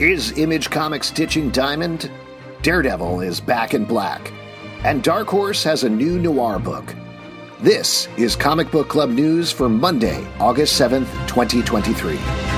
Is Image Comics ditching Diamond? Daredevil is back in black. And Dark Horse has a new noir book. This is Comic Book Club News for Monday, August 7th, 2023.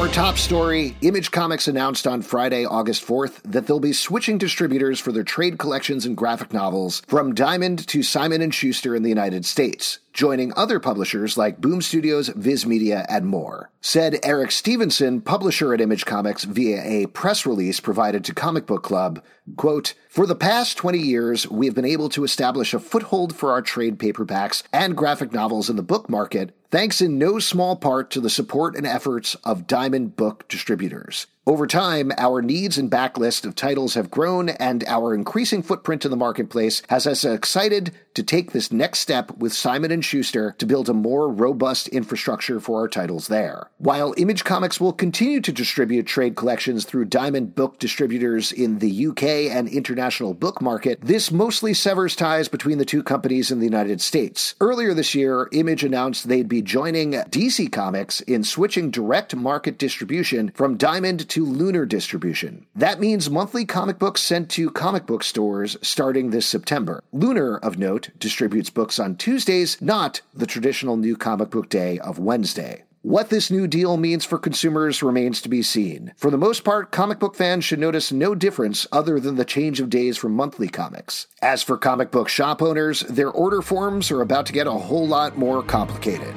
Our top story Image Comics announced on Friday, August 4th, that they'll be switching distributors for their trade collections and graphic novels from Diamond to Simon & Schuster in the United States joining other publishers like Boom Studios, Viz Media, and more. Said Eric Stephenson, publisher at Image Comics, via a press release provided to Comic Book Club, quote, For the past 20 years, we have been able to establish a foothold for our trade paperbacks and graphic novels in the book market, thanks in no small part to the support and efforts of Diamond Book distributors. Over time, our needs and backlist of titles have grown, and our increasing footprint in the marketplace has us excited to take this next step with Simon and Schuster to build a more robust infrastructure for our titles there. While Image Comics will continue to distribute trade collections through Diamond Book distributors in the UK and international book market, this mostly severs ties between the two companies in the United States. Earlier this year, Image announced they'd be joining DC Comics in switching direct market distribution from Diamond to Lunar distribution. That means monthly comic books sent to comic book stores starting this September. Lunar, of note, distributes books on Tuesdays, not the traditional new comic book day of Wednesday. What this new deal means for consumers remains to be seen. For the most part, comic book fans should notice no difference other than the change of days for monthly comics. As for comic book shop owners, their order forms are about to get a whole lot more complicated.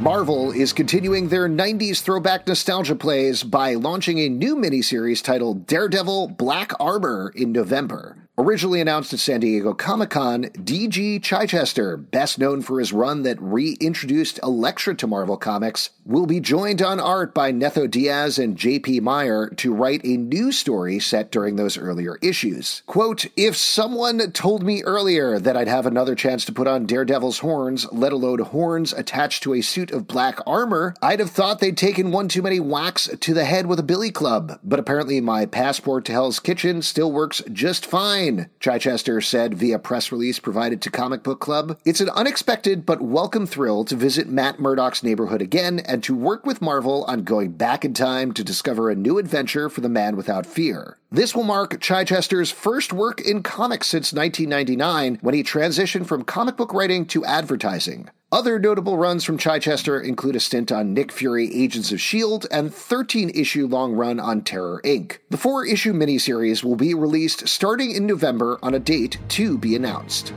Marvel is continuing their 90s throwback nostalgia plays by launching a new miniseries titled Daredevil Black Armor in November. Originally announced at San Diego Comic Con, D.G. Chichester, best known for his run that reintroduced Elektra to Marvel Comics, will be joined on art by Netho Diaz and J.P. Mayer to write a new story set during those earlier issues. Quote, If someone told me earlier that I'd have another chance to put on Daredevil's horns, let alone horns attached to a suit of black armor, I'd have thought they'd taken one too many whacks to the head with a billy club. But apparently my passport to Hell's Kitchen still works just fine fine, Chichester said via press release provided to Comic Book Club. It's an unexpected but welcome thrill to visit Matt Murdock's neighborhood again and to work with Marvel on going back in time to discover a new adventure for the man without fear. This will mark Chichester's first work in comics since 1999 when he transitioned from comic book writing to advertising. Other notable runs from Chichester include a stint on Nick Fury Agents of S.H.I.E.L.D. and 13 issue long run on Terror Inc. The four issue miniseries will be released starting in November on a date to be announced.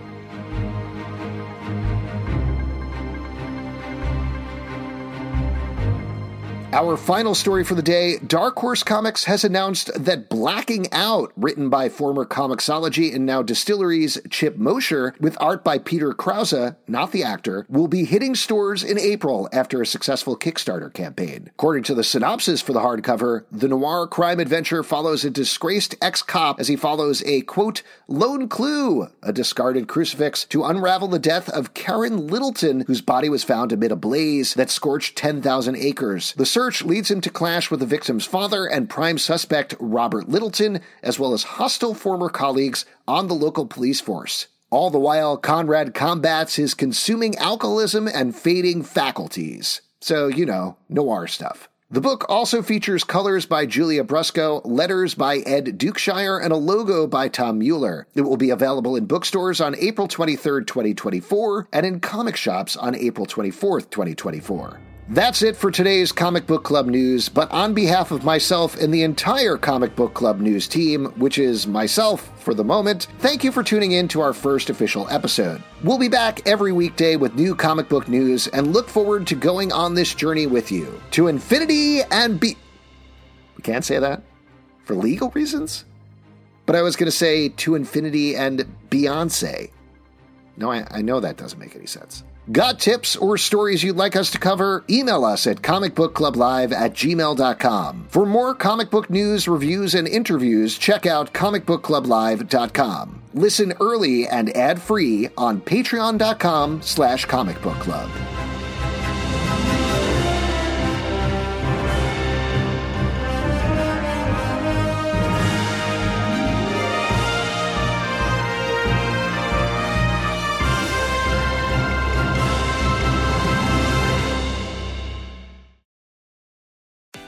Our final story for the day Dark Horse Comics has announced that Blacking Out, written by former Comixology and now DSTLRY's Chip Mosher, with art by Peter Krause, not the actor, will be hitting stores in April after a successful Kickstarter campaign. According to the synopsis for the hardcover, the noir crime adventure follows a disgraced ex cop as he follows a quote, lone clue, a discarded crucifix, to unravel the death of Karen Littleton, whose body was found amid a blaze that scorched 10,000 acres. The search leads him to clash with the victim's father and prime suspect Robert Littleton, as well as hostile former colleagues on the local police force. All the while, Conrad combats his consuming alcoholism and fading faculties. So, you know, noir stuff. The book also features colors by Giulia Brusco, letters by Ed Dukeshire, and a logo by Tom Mueller. It will be available in bookstores on April 23, 2024, and in comic shops on April 24, 2024. That's it for today's Comic Book Club news, but on behalf of myself and the entire Comic Book Club news team, which is myself for the moment, thank you for tuning in to our first official episode. We'll be back every weekday with new comic book news and look forward to going on this journey with you to infinity and be. We can't say that for legal reasons? But I was going to say to infinity and Beyonce. No, I, I know that doesn't make any sense. Got tips or stories you'd like us to cover? Email us at comicbookclublive at gmail.com. For more comic book news, reviews, and interviews, check out comicbookclublive.com. Listen early and ad-free on patreon.com slash comicbookclub.